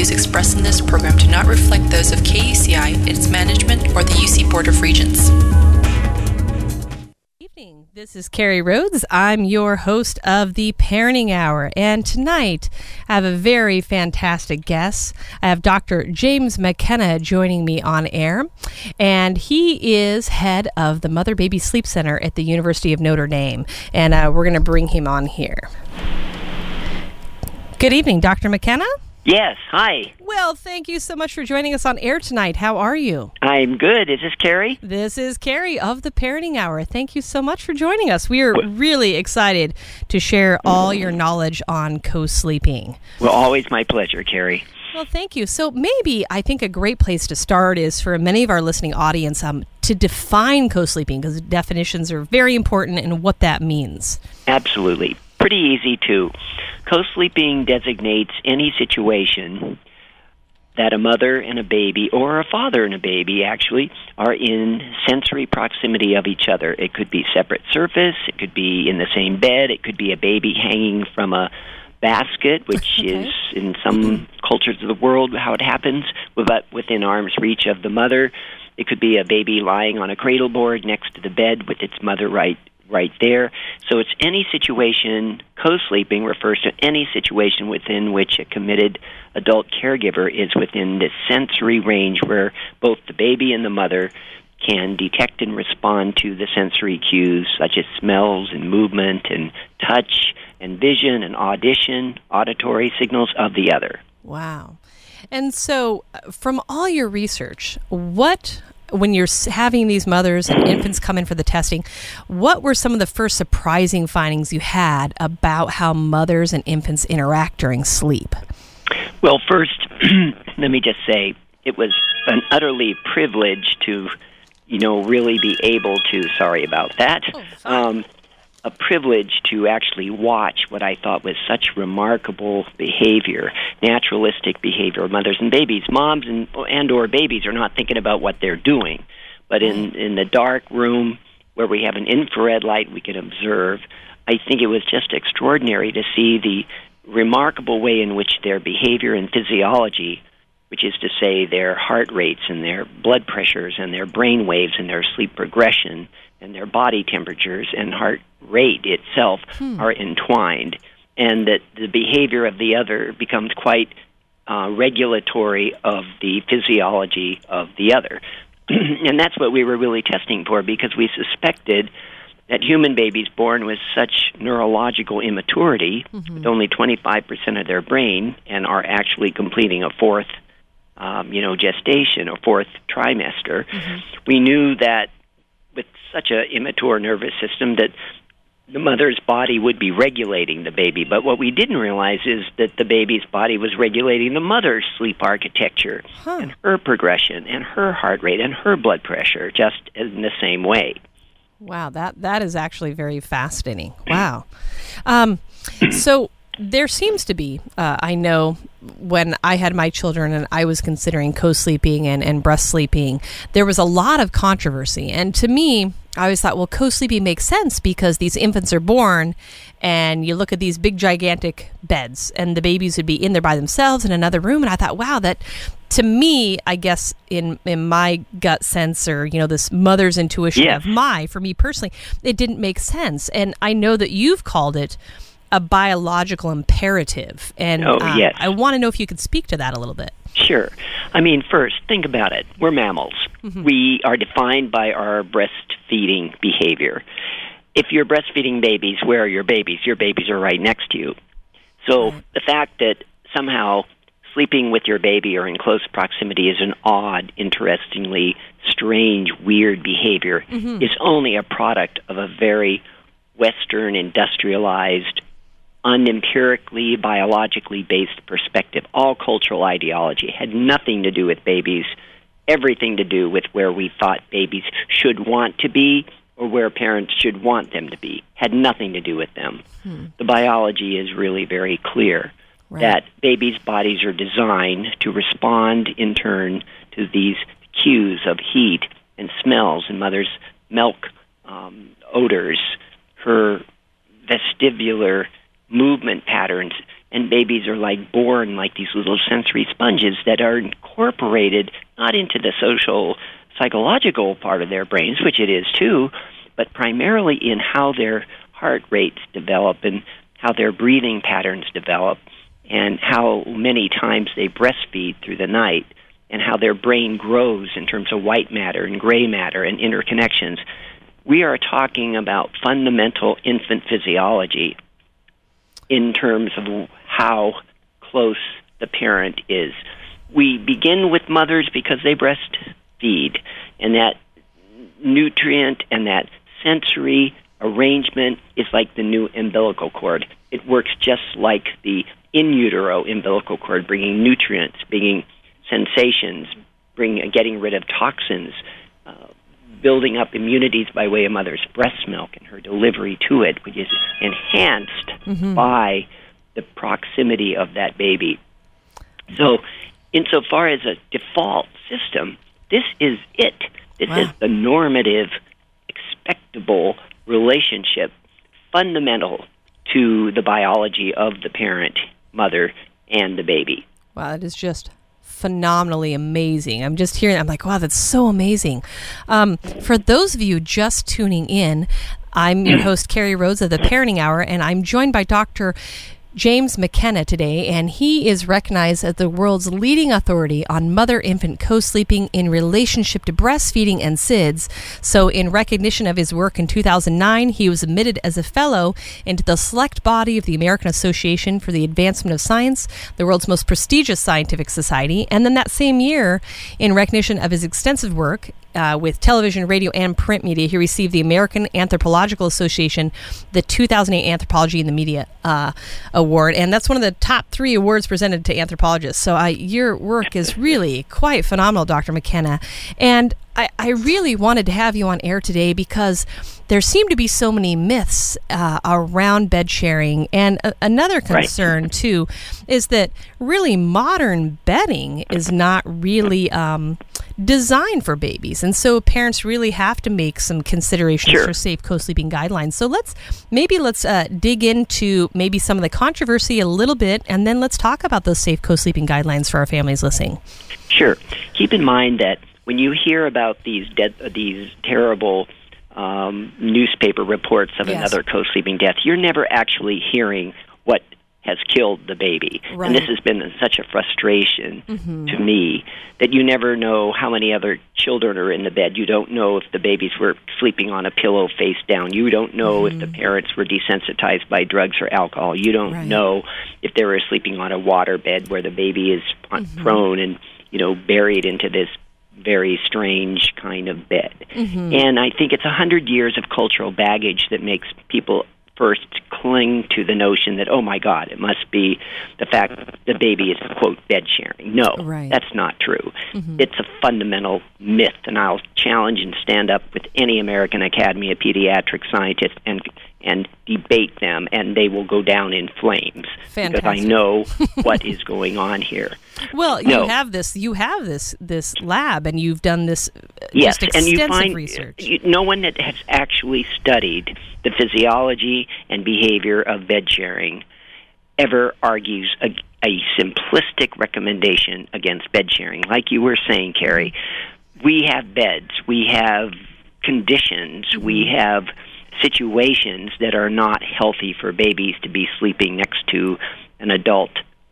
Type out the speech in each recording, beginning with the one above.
views expressed in this program do not reflect those of KUCI, its management, or the UC Board of Regents. Good Evening. This is Kerri Rhodes. I'm your host of the Parenting Hour, and tonight I have a very fantastic guest. I have Dr. James McKenna joining me on air, and he is head of the Mother Baby Sleep Center at the University of Notre Dame, and uh, we're going to bring him on here. Good evening, Dr. McKenna. Yes, hi. Well, thank you so much for joining us on air tonight. How are you? I'm good. Is this Kerri? This is Kerri of the Parenting Hour. Thank you so much for joining us. We are really excited to share all your knowledge on co sleeping. Well, always my pleasure, Kerri. Well, thank you. So, maybe I think a great place to start is for many of our listening audience um, to define co sleeping because definitions are very important and what that means. Absolutely. Pretty easy, too. Co sleeping designates any situation that a mother and a baby, or a father and a baby actually, are in sensory proximity of each other. It could be separate surface, it could be in the same bed, it could be a baby hanging from a basket, which Okay. is in some cultures of the world how it happens, but within arm's reach of the mother. It could be a baby lying on a cradle board next to the bed with its mother right right there. So it's any situation. Co-sleeping refers to any situation within which a committed adult caregiver is within the sensory range where both the baby and the mother can detect and respond to the sensory cues such as smells and movement and touch and vision and audition, auditory signals of the other. Wow. And so, uh, from all your research, what, when you're having these mothers and infants come in for the testing, what were some of the first surprising findings you had about how mothers and infants interact during sleep? Well, first, let me just say it was an utterly privilege to, you know, really be able to. Sorry about that. um, a privilege to actually watch what I thought was such remarkable behavior, naturalistic behavior of mothers and babies. Moms and and or babies are not thinking about what they're doing, but in in the dark room where we have an infrared light we can observe, I think it was just extraordinary to see the remarkable way in which their behavior and physiology, which is to say their heart rates and their blood pressures and their brain waves and their sleep progression and their body temperatures and heart rate itself are entwined, and that the behavior of the other becomes quite uh, regulatory of the physiology of the other. and that's what we were really testing for because we suspected that human babies born with such neurological immaturity, with only 25% of their brain, and are actually completing a fourth, um, you know, gestation or fourth trimester, we knew that with such an immature nervous system that the mother's body would be regulating the baby. But what we didn't realize is that the baby's body was regulating the mother's sleep architecture and her progression and her heart rate and her blood pressure just in the same way. Wow, that that is actually very fascinating. Wow. Um, so there seems to be, uh, I know when I had my children and I was considering co sleeping and, and breast sleeping, there was a lot of controversy. And to me, I always thought, well, co sleeping makes sense because these infants are born and you look at these big, gigantic beds and the babies would be in there by themselves in another room. And I thought, wow, that to me, I guess in in my gut sense or you know this mother's intuition Yes. of my for me personally, it didn't make sense. And I know that you've called it a biological imperative. And Oh, um, yes. I want to know if you could speak to that a little bit. Sure. I mean, first, think about it. We're mammals. We are defined by our breastfeeding behavior. If you're breastfeeding babies, where are your babies? Your babies are right next to you. So the fact that somehow sleeping with your baby or in close proximity is an odd, interestingly strange, weird behavior is only a product of a very Western industrialized unempirically, biologically based perspective. All cultural ideology had nothing to do with babies, everything to do with where we thought babies should want to be or where parents should want them to be. Had nothing to do with them. The biology is really very clear Right. that babies' bodies are designed to respond in turn to these cues of heat and smells and mother's milk um, odors, her vestibular movement patterns and babies are like born like these little sensory sponges that are incorporated not into the social psychological part of their brains, which it is too, but primarily in how their heart rates develop and how their breathing patterns develop and how many times they breastfeed through the night and how their brain grows in terms of white matter and gray matter and interconnections. We are talking about fundamental infant physiology in terms of how close the parent is. We begin with mothers because they breastfeed, and that nutrient and that sensory arrangement is like the new umbilical cord. It works just like the in utero umbilical cord, bringing nutrients, bringing sensations, bringing, getting rid of toxins, uh, building up immunities by way of mother's breast milk and her delivery to it, which is enhanced mm-hmm. by the proximity of that baby. So, insofar as a default system, this is it. This wow. is the normative, expectable relationship fundamental to the biology of the parent, mother, and the baby. Wow, that is just phenomenally amazing. I'm just hearing, I'm like, wow, that's so amazing. Um, for those of you just tuning in, I'm your host, Kerri Rhodes of the Parenting Hour, and I'm joined by Dr. James McKenna today, and he is recognized as the world's leading authority on mother infant co sleeping in relationship to breastfeeding and SIDS. So, in recognition of his work in 2009, he was admitted as a fellow into the select body of the American Association for the Advancement of Science, the world's most prestigious scientific society. And then that same year, in recognition of his extensive work uh, with television, radio, and print media. He received the American Anthropological Association, the 2008 Anthropology in the Media uh, Award, and that's one of the top three awards presented to anthropologists. So your work is really quite phenomenal, Dr. McKenna. And I, I really wanted to have you on air today because there seem to be so many myths uh, around bed sharing. And a- another concern, right. too, is that really modern bedding is not really um, designed for babies. And so parents really have to make some considerations sure. for safe co sleeping guidelines. So let's maybe let's uh, dig into maybe some of the controversy a little bit, and then let's talk about those safe co sleeping guidelines for our families listening. Sure. Keep in mind that when you hear about these dead, these terrible um, newspaper reports of yes. another co-sleeping death, you're never actually hearing what has killed the baby. Right. And this has been such a frustration mm-hmm. to me that you never know how many other children are in the bed. You don't know if the babies were sleeping on a pillow face down. You don't know mm-hmm. if the mm-hmm. parents were desensitized by drugs or alcohol. You don't right. know if they were sleeping on a water bed where the baby is mm-hmm. prone and you know buried into this very strange kind of bed. Mm-hmm. And I think it's a hundred years of cultural baggage that makes people first cling to the notion that oh my god it must be the fact the baby is quote bed sharing no right. that's not true mm-hmm. it's a fundamental myth and i'll challenge and stand up with any american academy of pediatric scientists and and debate them, and they will go down in flames Fantastic. because I know what is going on here. Well, you have this, you have this this lab, and you've done this uh, yes, and you find research. You, no one that has actually studied the physiology and behavior of bed sharing ever argues a, a simplistic recommendation against bed sharing. Like you were saying, Kerri, we have beds, we have conditions, mm-hmm. we have situations that are not healthy for babies to be sleeping next to an adult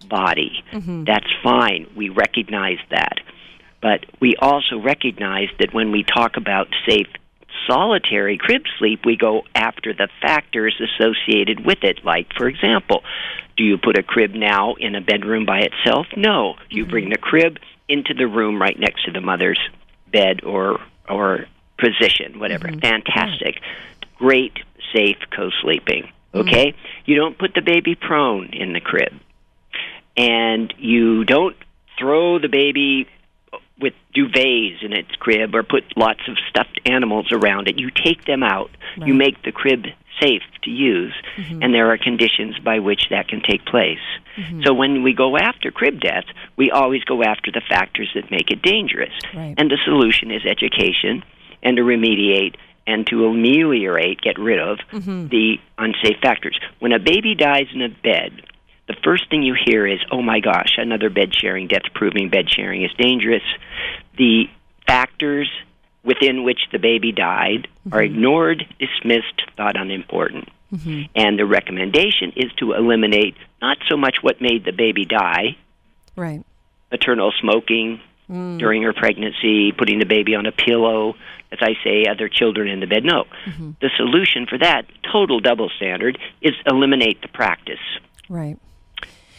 body. Mm-hmm. That's fine. We recognize that. But we also recognize that when we talk about safe solitary crib sleep, we go after the factors associated with it. Like, for example, do you put a crib now in a bedroom by itself? No. You mm-hmm. bring the crib into the room right next to the mother's bed or or position, whatever. Mm-hmm. Fantastic great, safe co sleeping. Okay? Mm-hmm. You don't put the baby prone in the crib. And you don't throw the baby with duvets in its crib or put lots of stuffed animals around it. You take them out. Right. You make the crib safe to use, mm-hmm. and there are conditions by which that can take place. Mm-hmm. So when we go after crib death, we always go after the factors that make it dangerous. Right. And the solution is education and to remediate and to ameliorate, get rid of mm-hmm. the unsafe factors. When a baby dies in a bed, the first thing you hear is, "Oh my gosh, another bed sharing death proving bed sharing is dangerous." The factors within which the baby died mm-hmm. are ignored, dismissed, thought unimportant. Mm-hmm. And the recommendation is to eliminate not so much what made the baby die, right? Maternal smoking mm. during her pregnancy, putting the baby on a pillow, as I say, other children in the bed. No, mm-hmm. the solution for that total double standard is eliminate the practice. Right.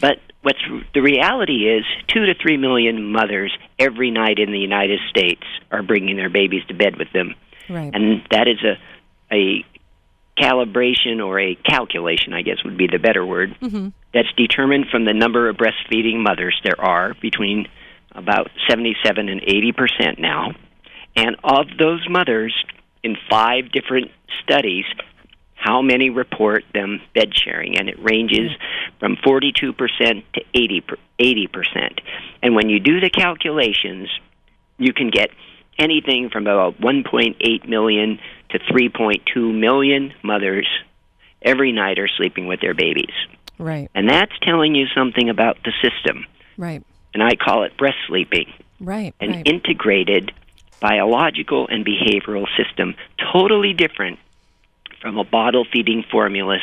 But what's the reality is, two to three million mothers every night in the United States are bringing their babies to bed with them, right. and that is a a calibration or a calculation, I guess would be the better word, mm-hmm. that's determined from the number of breastfeeding mothers there are between about 77 and 80 percent now. And of those mothers, in five different studies, how many report them bed sharing? And it ranges from 42% to 80 percent. And when you do the calculations, you can get anything from about 1.8 million to 3.2 million mothers every night are sleeping with their babies. Right. And that's telling you something about the system. Right. And I call it breast sleeping. Right. An right. integrated biological and behavioral system, totally different from a bottle feeding formula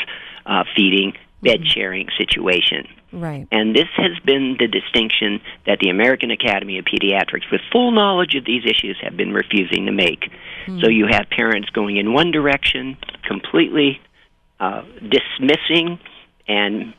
uh, feeding bed mm-hmm. sharing situation. Right. And this has been the distinction that the American Academy of Pediatrics, with full knowledge of these issues, have been refusing to make. Mm. So you have parents going in one direction, completely uh, dismissing and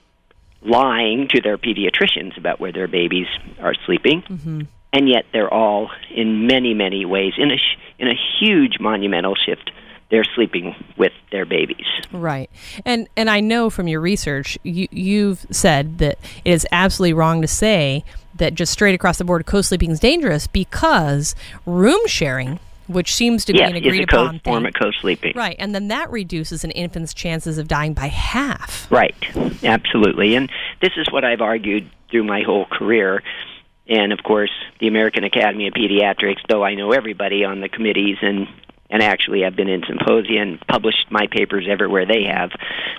lying to their pediatricians about where their babies are sleeping. Mm-hmm. And yet they're all, in many, many ways, in a, sh- in a huge monumental shift they're sleeping with their babies. Right. And and I know from your research you you've said that it is absolutely wrong to say that just straight across the board co-sleeping is dangerous because room sharing which seems to be an agreed it's a upon form of co-sleeping. Right, and then that reduces an infant's chances of dying by half. Right, absolutely. And this is what I've argued through my whole career. And of course, the American Academy of Pediatrics, though I know everybody on the committees and and actually I've been in symposia and published my papers everywhere they have.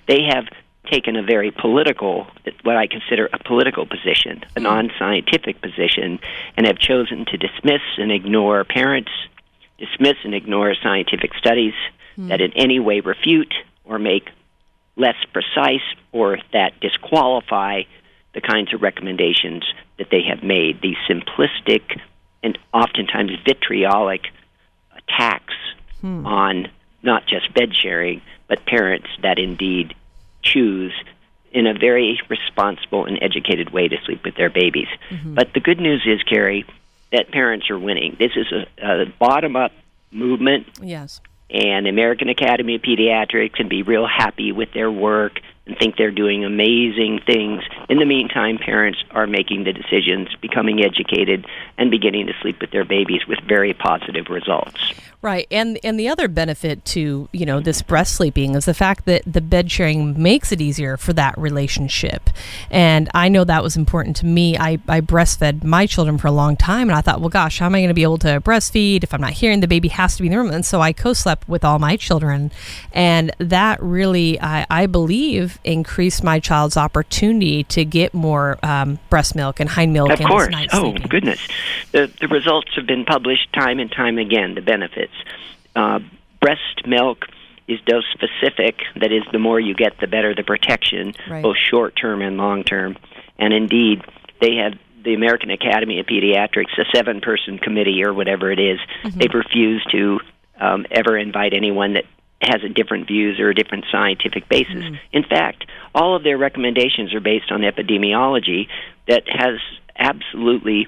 They have taken a very political, what I consider a political position, a hmm. non scientific position, and have chosen to dismiss and ignore parents, dismiss and ignore scientific studies mm. that in any way refute or make less precise or that disqualify the kinds of recommendations that they have made, these simplistic and oftentimes vitriolic attacks hmm. on not just bed sharing, but parents that indeed choose in a very responsible and educated way to sleep with their babies. Mm-hmm. But the good news is, Kerri, that parents are winning. This is a, a bottom up movement. Yes. And American Academy of Pediatrics can be real happy with their work and think they're doing amazing things. In the meantime, parents are making the decisions, becoming educated, and beginning to sleep with their babies with very positive results. Right, and and the other benefit to you know this breast sleeping is the fact that the bed sharing makes it easier for that relationship, and I know that was important to me. I I breastfed my children for a long time, and I thought, well, gosh, how am I going to be able to breastfeed if I'm not hearing the baby has to be in the room? And so I co-slept with all my children, and that really I, I believe increased my child's opportunity to get more um, breast milk and hind milk. Of course, oh goodness, the the results have been published time and time again. The benefits uh, breast milk is dose specific. That is, the more you get, the better the protection, right. both short term and long term. And indeed, they have the American Academy of Pediatrics, a seven person committee or whatever it is, mm-hmm. they've refused to um, ever invite anyone that has a different views or a different scientific basis. Mm-hmm. In fact, all of their recommendations are based on epidemiology that has absolutely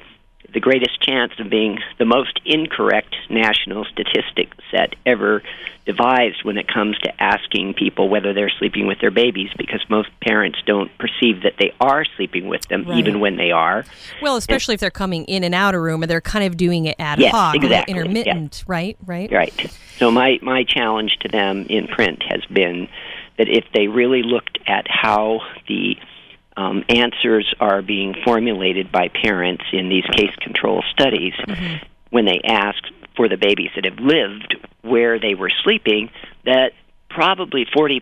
the greatest chance of being the most incorrect national statistic set ever devised when it comes to asking people whether they're sleeping with their babies because most parents don't perceive that they are sleeping with them right. even when they are. Well, especially and, if they're coming in and out of room and they're kind of doing it ad yes, hoc, exactly. intermittent, yeah. right? Right. Right. So my my challenge to them in print has been that if they really looked at how the um, answers are being formulated by parents in these case control studies mm-hmm. when they ask for the babies that have lived where they were sleeping that probably 40%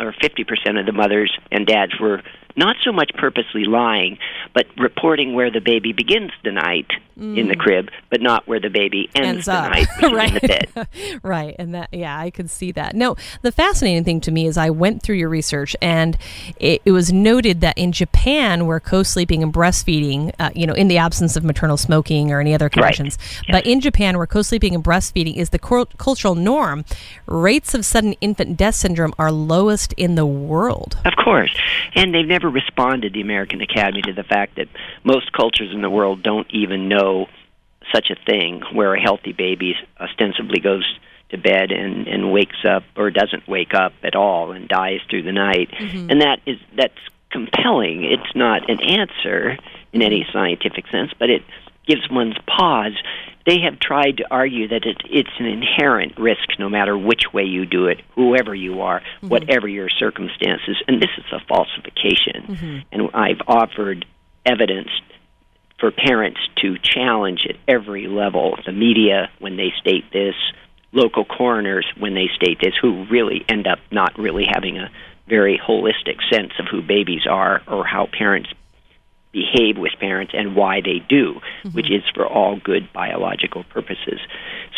or 50% of the mothers and dads were not so much purposely lying, but reporting where the baby begins the night mm. in the mm. crib, but not where the baby ends, ends the night right. in the bed. right, and that yeah, I could see that. No, the fascinating thing to me is I went through your research, and it, it was noted that in Japan, where co-sleeping and breastfeeding, uh, you know, in the absence of maternal smoking or any other conditions, right. yes. but in Japan, where co-sleeping and breastfeeding is the cultural norm, rates of sudden infant death syndrome are lowest in the world. Of course, and they've never responded, the American Academy, to the fact that most cultures in the world don't even know such a thing where a healthy baby ostensibly goes to bed and and wakes up or doesn't wake up at all and dies through the night mm-hmm. and that is that's compelling it's not an answer in any scientific sense but it gives one's pause they have tried to argue that it, it's an inherent risk no matter which way you do it, whoever you are, mm-hmm. whatever your circumstances, and this is a falsification. Mm-hmm. And I've offered evidence for parents to challenge at every level the media when they state this, local coroners when they state this, who really end up not really having a very holistic sense of who babies are or how parents behave with parents and why they do, mm-hmm. which is for all good biological purposes.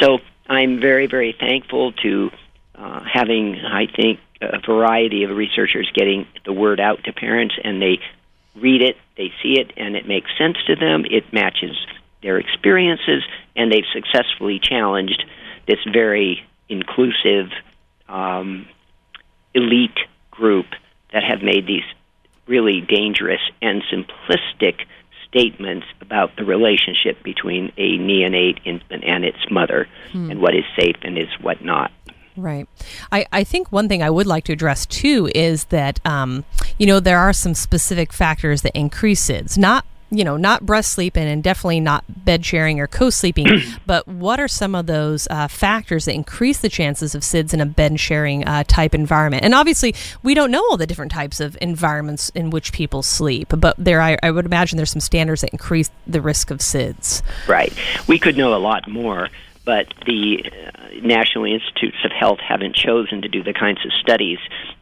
So I'm very, very thankful to uh, having, I think, a variety of researchers getting the word out to parents, and they read it, they see it, and it makes sense to them. It matches their experiences, and they've successfully challenged this very inclusive um, elite group that have made these really dangerous and simplistic statements about the relationship between a neonate infant and its mother hmm. and what is safe and is what not. Right. I, I think one thing I would like to address too is that, um, you know, there are some specific factors that increase SIDS, not you know, not breast sleeping and definitely not bed sharing or co sleeping, but what are some of those uh, factors that increase the chances of SIDS in a bed sharing uh, type environment? And obviously, we don't know all the different types of environments in which people sleep, but there, I, I would imagine there's some standards that increase the risk of SIDS. Right. We could know a lot more but the uh, National Institutes of Health haven't chosen to do the kinds of studies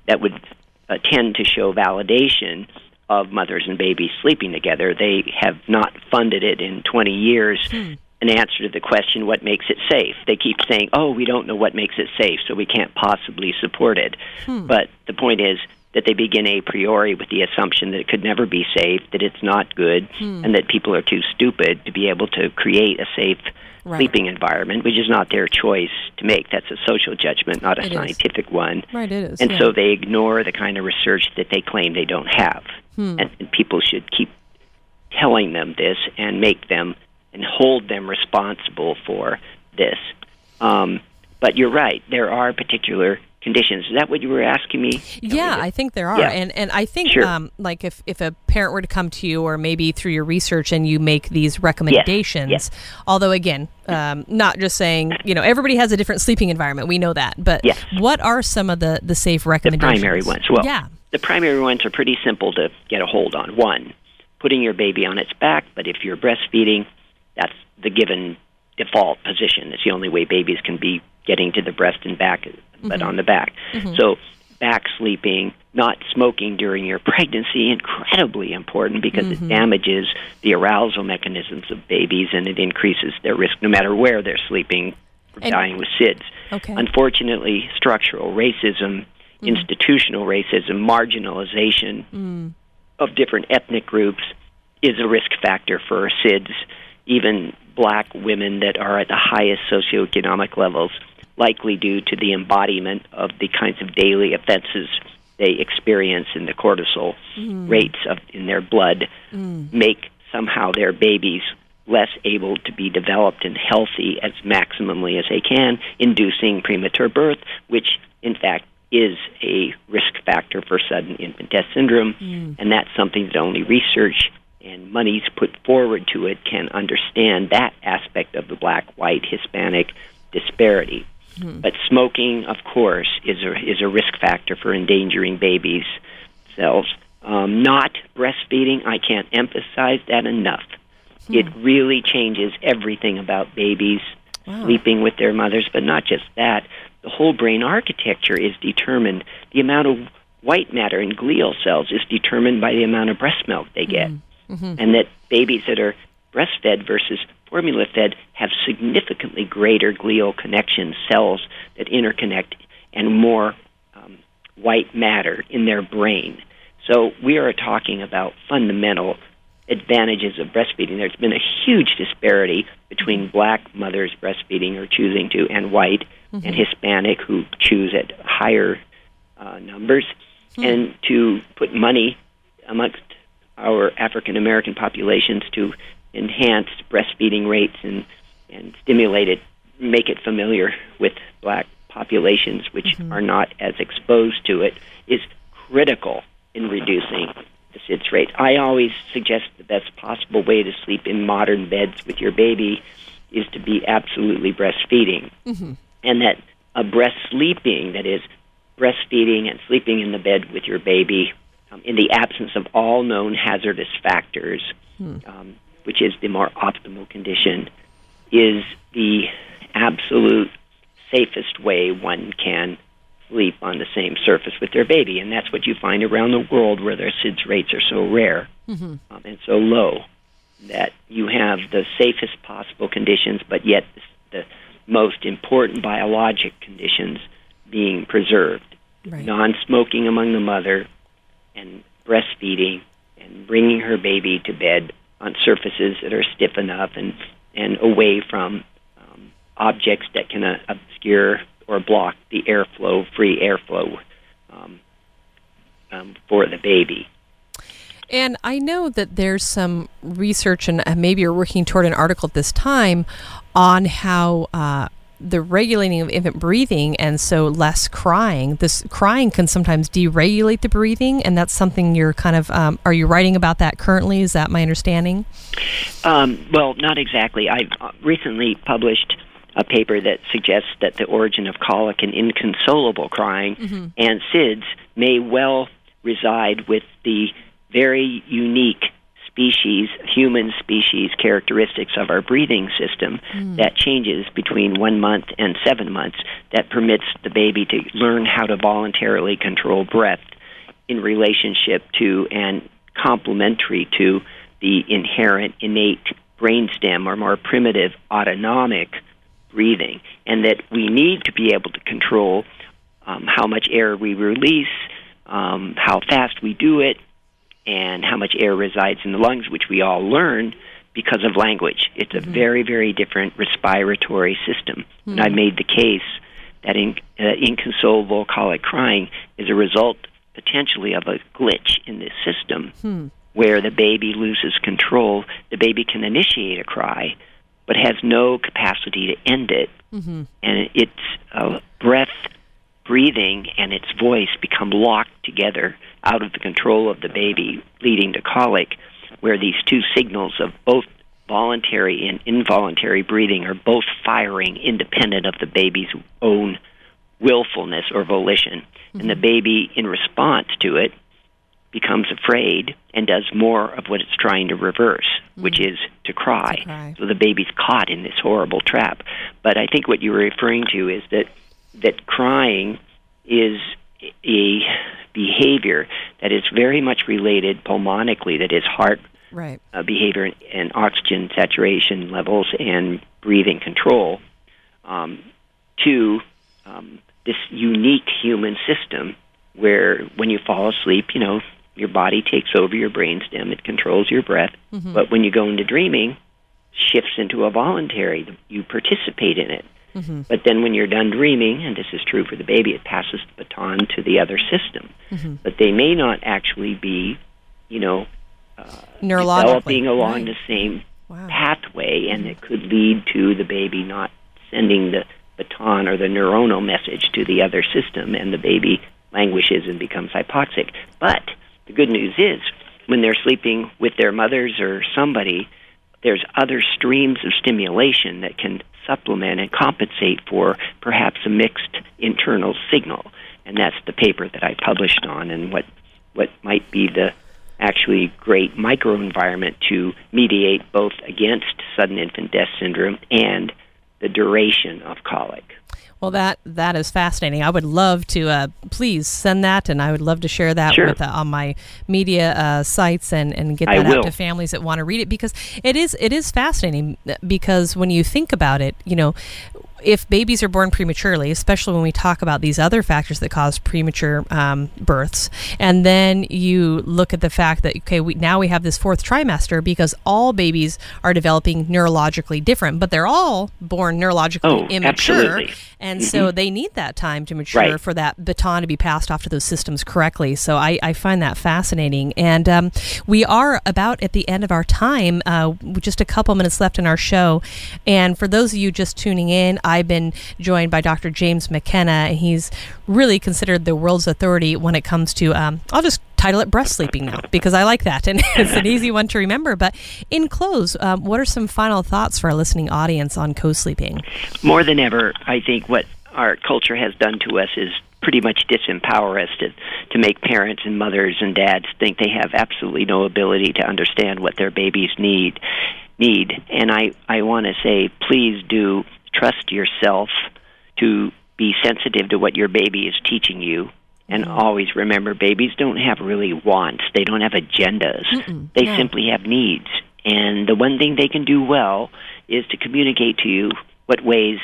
that would uh, tend to show validation of mothers and babies sleeping together. They have not funded it in 20 years. Hmm. An answer to the question, what makes it safe? They keep saying, oh, we don't know what makes it safe, so we can't possibly support it. Hmm. But the point is that they begin a priori with the assumption that it could never be safe, that it's not good, hmm. and that people are too stupid to be able to create a safe right. sleeping environment, which is not their choice to make. That's a social judgment, not a it scientific is. one. Right, it is. And yeah. so they ignore the kind of research that they claim they don't have. Hmm. And, and people should keep telling them this and make them and hold them responsible for this. Um, but you're right. There are particular conditions. Is that what you were asking me? Yeah, I think there are, yeah. and and I think sure. um, like if if a parent were to come to you, or maybe through your research, and you make these recommendations. Yes. Yes. Although again, um, not just saying you know everybody has a different sleeping environment. We know that, but yes. what are some of the the safe recommendations? The primary ones. Well, yeah. The primary ones are pretty simple to get a hold on. One, putting your baby on its back, but if you're breastfeeding, that's the given default position. It's the only way babies can be getting to the breast and back but mm-hmm. on the back. Mm-hmm. So back sleeping, not smoking during your pregnancy, incredibly important because mm-hmm. it damages the arousal mechanisms of babies and it increases their risk no matter where they're sleeping for and, dying with SIDS. Okay. Unfortunately, structural racism, mm. institutional racism, marginalization mm. of different ethnic groups is a risk factor for SIDS. Even black women that are at the highest socioeconomic levels likely due to the embodiment of the kinds of daily offenses they experience in the cortisol mm. rates of in their blood mm. make somehow their babies less able to be developed and healthy as maximally as they can, inducing premature birth, which in fact is a risk factor for sudden infant death syndrome, mm. and that's something that only research and monies put forward to it can understand that aspect of the black, white, Hispanic disparity. Mm-hmm. But smoking, of course, is a is a risk factor for endangering babies' cells. Um, not breastfeeding, I can't emphasize that enough. Hmm. It really changes everything about babies wow. sleeping with their mothers, but not just that. The whole brain architecture is determined. The amount of white matter in glial cells is determined by the amount of breast milk they get. Mm-hmm. And that babies that are breastfed versus formula fed have significantly greater glial connection cells that interconnect and more um, white matter in their brain. So we are talking about fundamental advantages of breastfeeding. There's been a huge disparity between black mothers breastfeeding or choosing to and white mm-hmm. and Hispanic who choose at higher uh, numbers. Mm-hmm. And to put money amongst our African American populations to enhance breastfeeding rates and, and stimulate it, make it familiar with black populations which mm-hmm. are not as exposed to it is critical in reducing the SIDS rate. I always suggest the best possible way to sleep in modern beds with your baby is to be absolutely breastfeeding. Mm-hmm. And that a breast sleeping, that is, breastfeeding and sleeping in the bed with your baby um, in the absence of all known hazardous factors, hmm. um, which is the more optimal condition, is the absolute safest way one can sleep on the same surface with their baby. And that's what you find around the world where their SIDS rates are so rare mm-hmm. um, and so low that you have the safest possible conditions, but yet the, the most important biologic conditions being preserved. Right. Non smoking among the mother, and breastfeeding and bringing her baby to bed on surfaces that are stiff enough and, and away from um, objects that can uh, obscure or block the airflow, free airflow um, um, for the baby. And I know that there's some research, and maybe you're working toward an article at this time on how uh, the regulating of infant breathing and so less crying. This crying can sometimes deregulate the breathing and that's something you're kind of um, are you writing about that currently? Is that my understanding? Um, well not exactly. I uh, recently published a paper that suggests that the origin of colic and inconsolable crying mm-hmm. and sids may well reside with the very unique species, human species characteristics of our breathing system mm. that changes between one month and seven months that permits the baby to learn how to voluntarily control breath in relationship to and complementary to the inherent innate brainstem or more primitive autonomic breathing, and that we need to be able to control um, how much air we release, um, how fast we do it, and how much air resides in the lungs, which we all learn because of language. It's a mm-hmm. very, very different respiratory system. Mm-hmm. And I made the case that in, uh, inconsolable colic crying is a result potentially of a glitch in this system hmm. where the baby loses control. The baby can initiate a cry, but has no capacity to end it. Mm-hmm. And its uh, breath, breathing, and its voice become locked together out of the control of the baby, leading to colic, where these two signals of both voluntary and involuntary breathing are both firing independent of the baby's own willfulness or volition. Mm-hmm. And the mm-hmm. baby, in response to it, becomes afraid and does more of what it's trying to reverse, mm-hmm. which is to cry. to cry. So the baby's caught in this horrible trap. But I think what you're referring to is that that crying is a behavior that is very much related pulmonically, that is heart right. uh, behavior and oxygen saturation levels and breathing control, um, to um, this unique human system where when you fall asleep, you know, your body takes over your brainstem, it controls your breath. Mm-hmm. But when you go into dreaming, shifts into a voluntary, you participate in it. Mm-hmm. But then when you're done dreaming, and this is true for the baby, it passes the baton to the other system. Mm-hmm. But they may not actually be, you know, uh, developing along right. the same wow. pathway, and mm-hmm. it could lead to the baby not sending the baton or the neuronal message to the other system, and the baby languishes and becomes hypoxic. But the good news is, when they're sleeping with their mothers or somebody, there's other streams of stimulation that can supplement and compensate for perhaps a mixed internal signal. And that's the paper that I published on and what, what might be the actually great microenvironment to mediate both against sudden infant death syndrome and the duration of colic. Well, that that is fascinating. I would love to uh, please send that, and I would love to share that Sure. with uh, on my media uh, sites and, and get that out to families that want to read it because it is it is fascinating. Because when you think about it, you know, if babies are born prematurely, especially when we talk about these other factors that cause premature um, births, and then you look at the fact that okay, we, now we have this fourth trimester because all babies are developing neurologically different, but they're all born neurologically Oh, immature, absolutely. and so they need that time to mature Right. for that baton to be passed off to those systems correctly. So I, I find that fascinating, and um, we are about at the end of our time. Uh, just a couple minutes left in our show, and for those of you just tuning in, I've been joined by Dr. James McKenna, and he's really considered the world's authority when it comes to. Um, I'll just title it breast sleeping now because I like that, and it's an easy one to remember. But in close, um, what are some final thoughts for our listening audience on co-sleeping? More than ever, I think what our culture has done to us is pretty much disempower us to, to make parents and mothers and dads think they have absolutely no ability to understand what their babies need need. And I, I want to say, please do trust yourself to be sensitive to what your baby is teaching you. And mm-hmm. always remember, babies don't have really wants. They don't have agendas. they no. simply have needs. And the one thing they can do well is to communicate to you what ways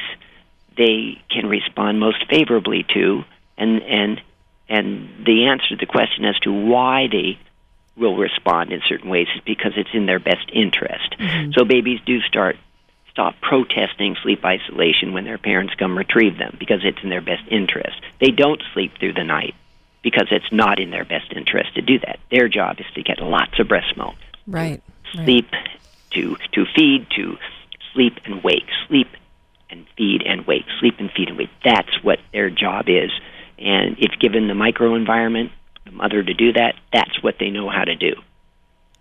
they can respond most favorably to, and and and the answer to the question as to why they will respond in certain ways is because it's in their best interest. Mm-hmm. So babies do start stop protesting sleep isolation when their parents come retrieve them because it's in their best interest. They don't sleep through the night because it's not in their best interest to do that. Their job is to get lots of breast milk Right. right. sleep to to feed to sleep and wake sleep and feed and wake sleep and feed and wake that's what their job is and if given the microenvironment the mother to do that that's what they know how to do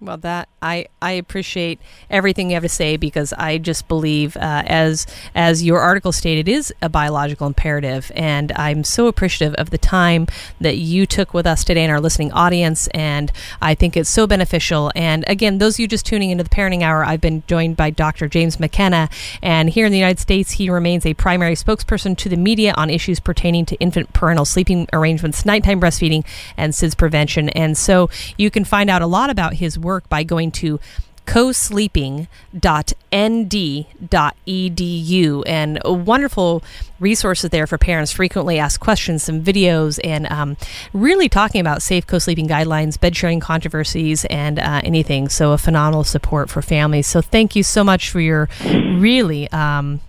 Well, that I I appreciate everything you have to say because I just believe, uh, as as your article stated, is a biological imperative, and I'm so appreciative of the time that you took with us today in our listening audience, and I think it's so beneficial. And again, those of you just tuning into the Parenting Hour, I've been joined by Dr. James McKenna, and here in the United States, he remains a primary spokesperson to the media on issues pertaining to infant parental sleeping arrangements, nighttime breastfeeding, and SIDS prevention. And so you can find out a lot about his work by going to cosleeping.nd.edu and wonderful resources there for parents frequently asked questions some videos and um, really talking about safe co-sleeping guidelines bed sharing controversies and uh, anything. So a phenomenal support for families. So thank you so much for your really um,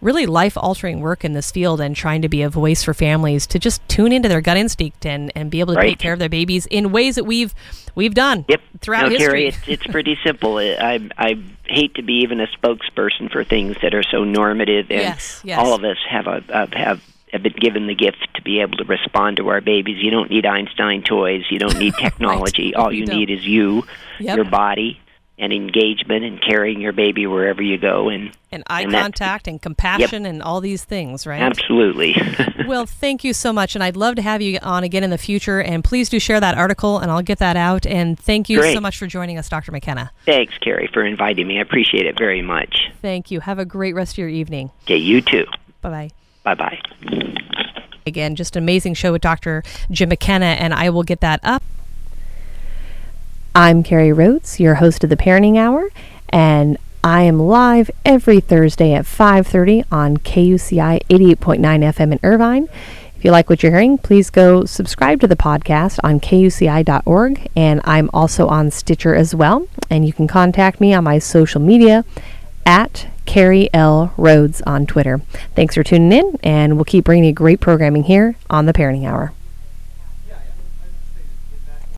really life altering work in this field and trying to be a voice for families to just tune into their gut instinct and, and be able to Right. take care of their babies in ways that we've we've done Yep. throughout no, history. Kerri, it's, it's pretty simple. I, I hate to be even a spokesperson for things that are so normative, and Yes, yes. all of us have a have, have been given the gift to be able to respond to our babies. You don't need Einstein toys. You don't need technology. All You you need is you, Yep. your body, and engagement, and carrying your baby wherever you go. And and eye and contact and compassion and all these things, right? absolutely. Well, thank you so much, and I'd love to have you on again in the future. And please do share that article, and I'll get that out. And thank you so much for joining us, Dr. McKenna. Thanks, Kerri, for inviting me. I appreciate it very much. Thank you. Have a great rest of your evening. Okay, you too. Bye bye. Bye bye. Again, just an amazing show with Dr. Jim McKenna, and I will get that up. I'm Kerri Rhodes, your host of the Parenting Hour, and I am live every Thursday at 5:30 on KUCI 88.9 FM in Irvine. If you like what you're hearing, please go subscribe to the podcast on kuci.org, and I'm also on Stitcher as well. And you can contact me on my social media at Kerri L. Rhodes on Twitter. Thanks for tuning in, and we'll keep bringing you great programming here on the Parenting Hour.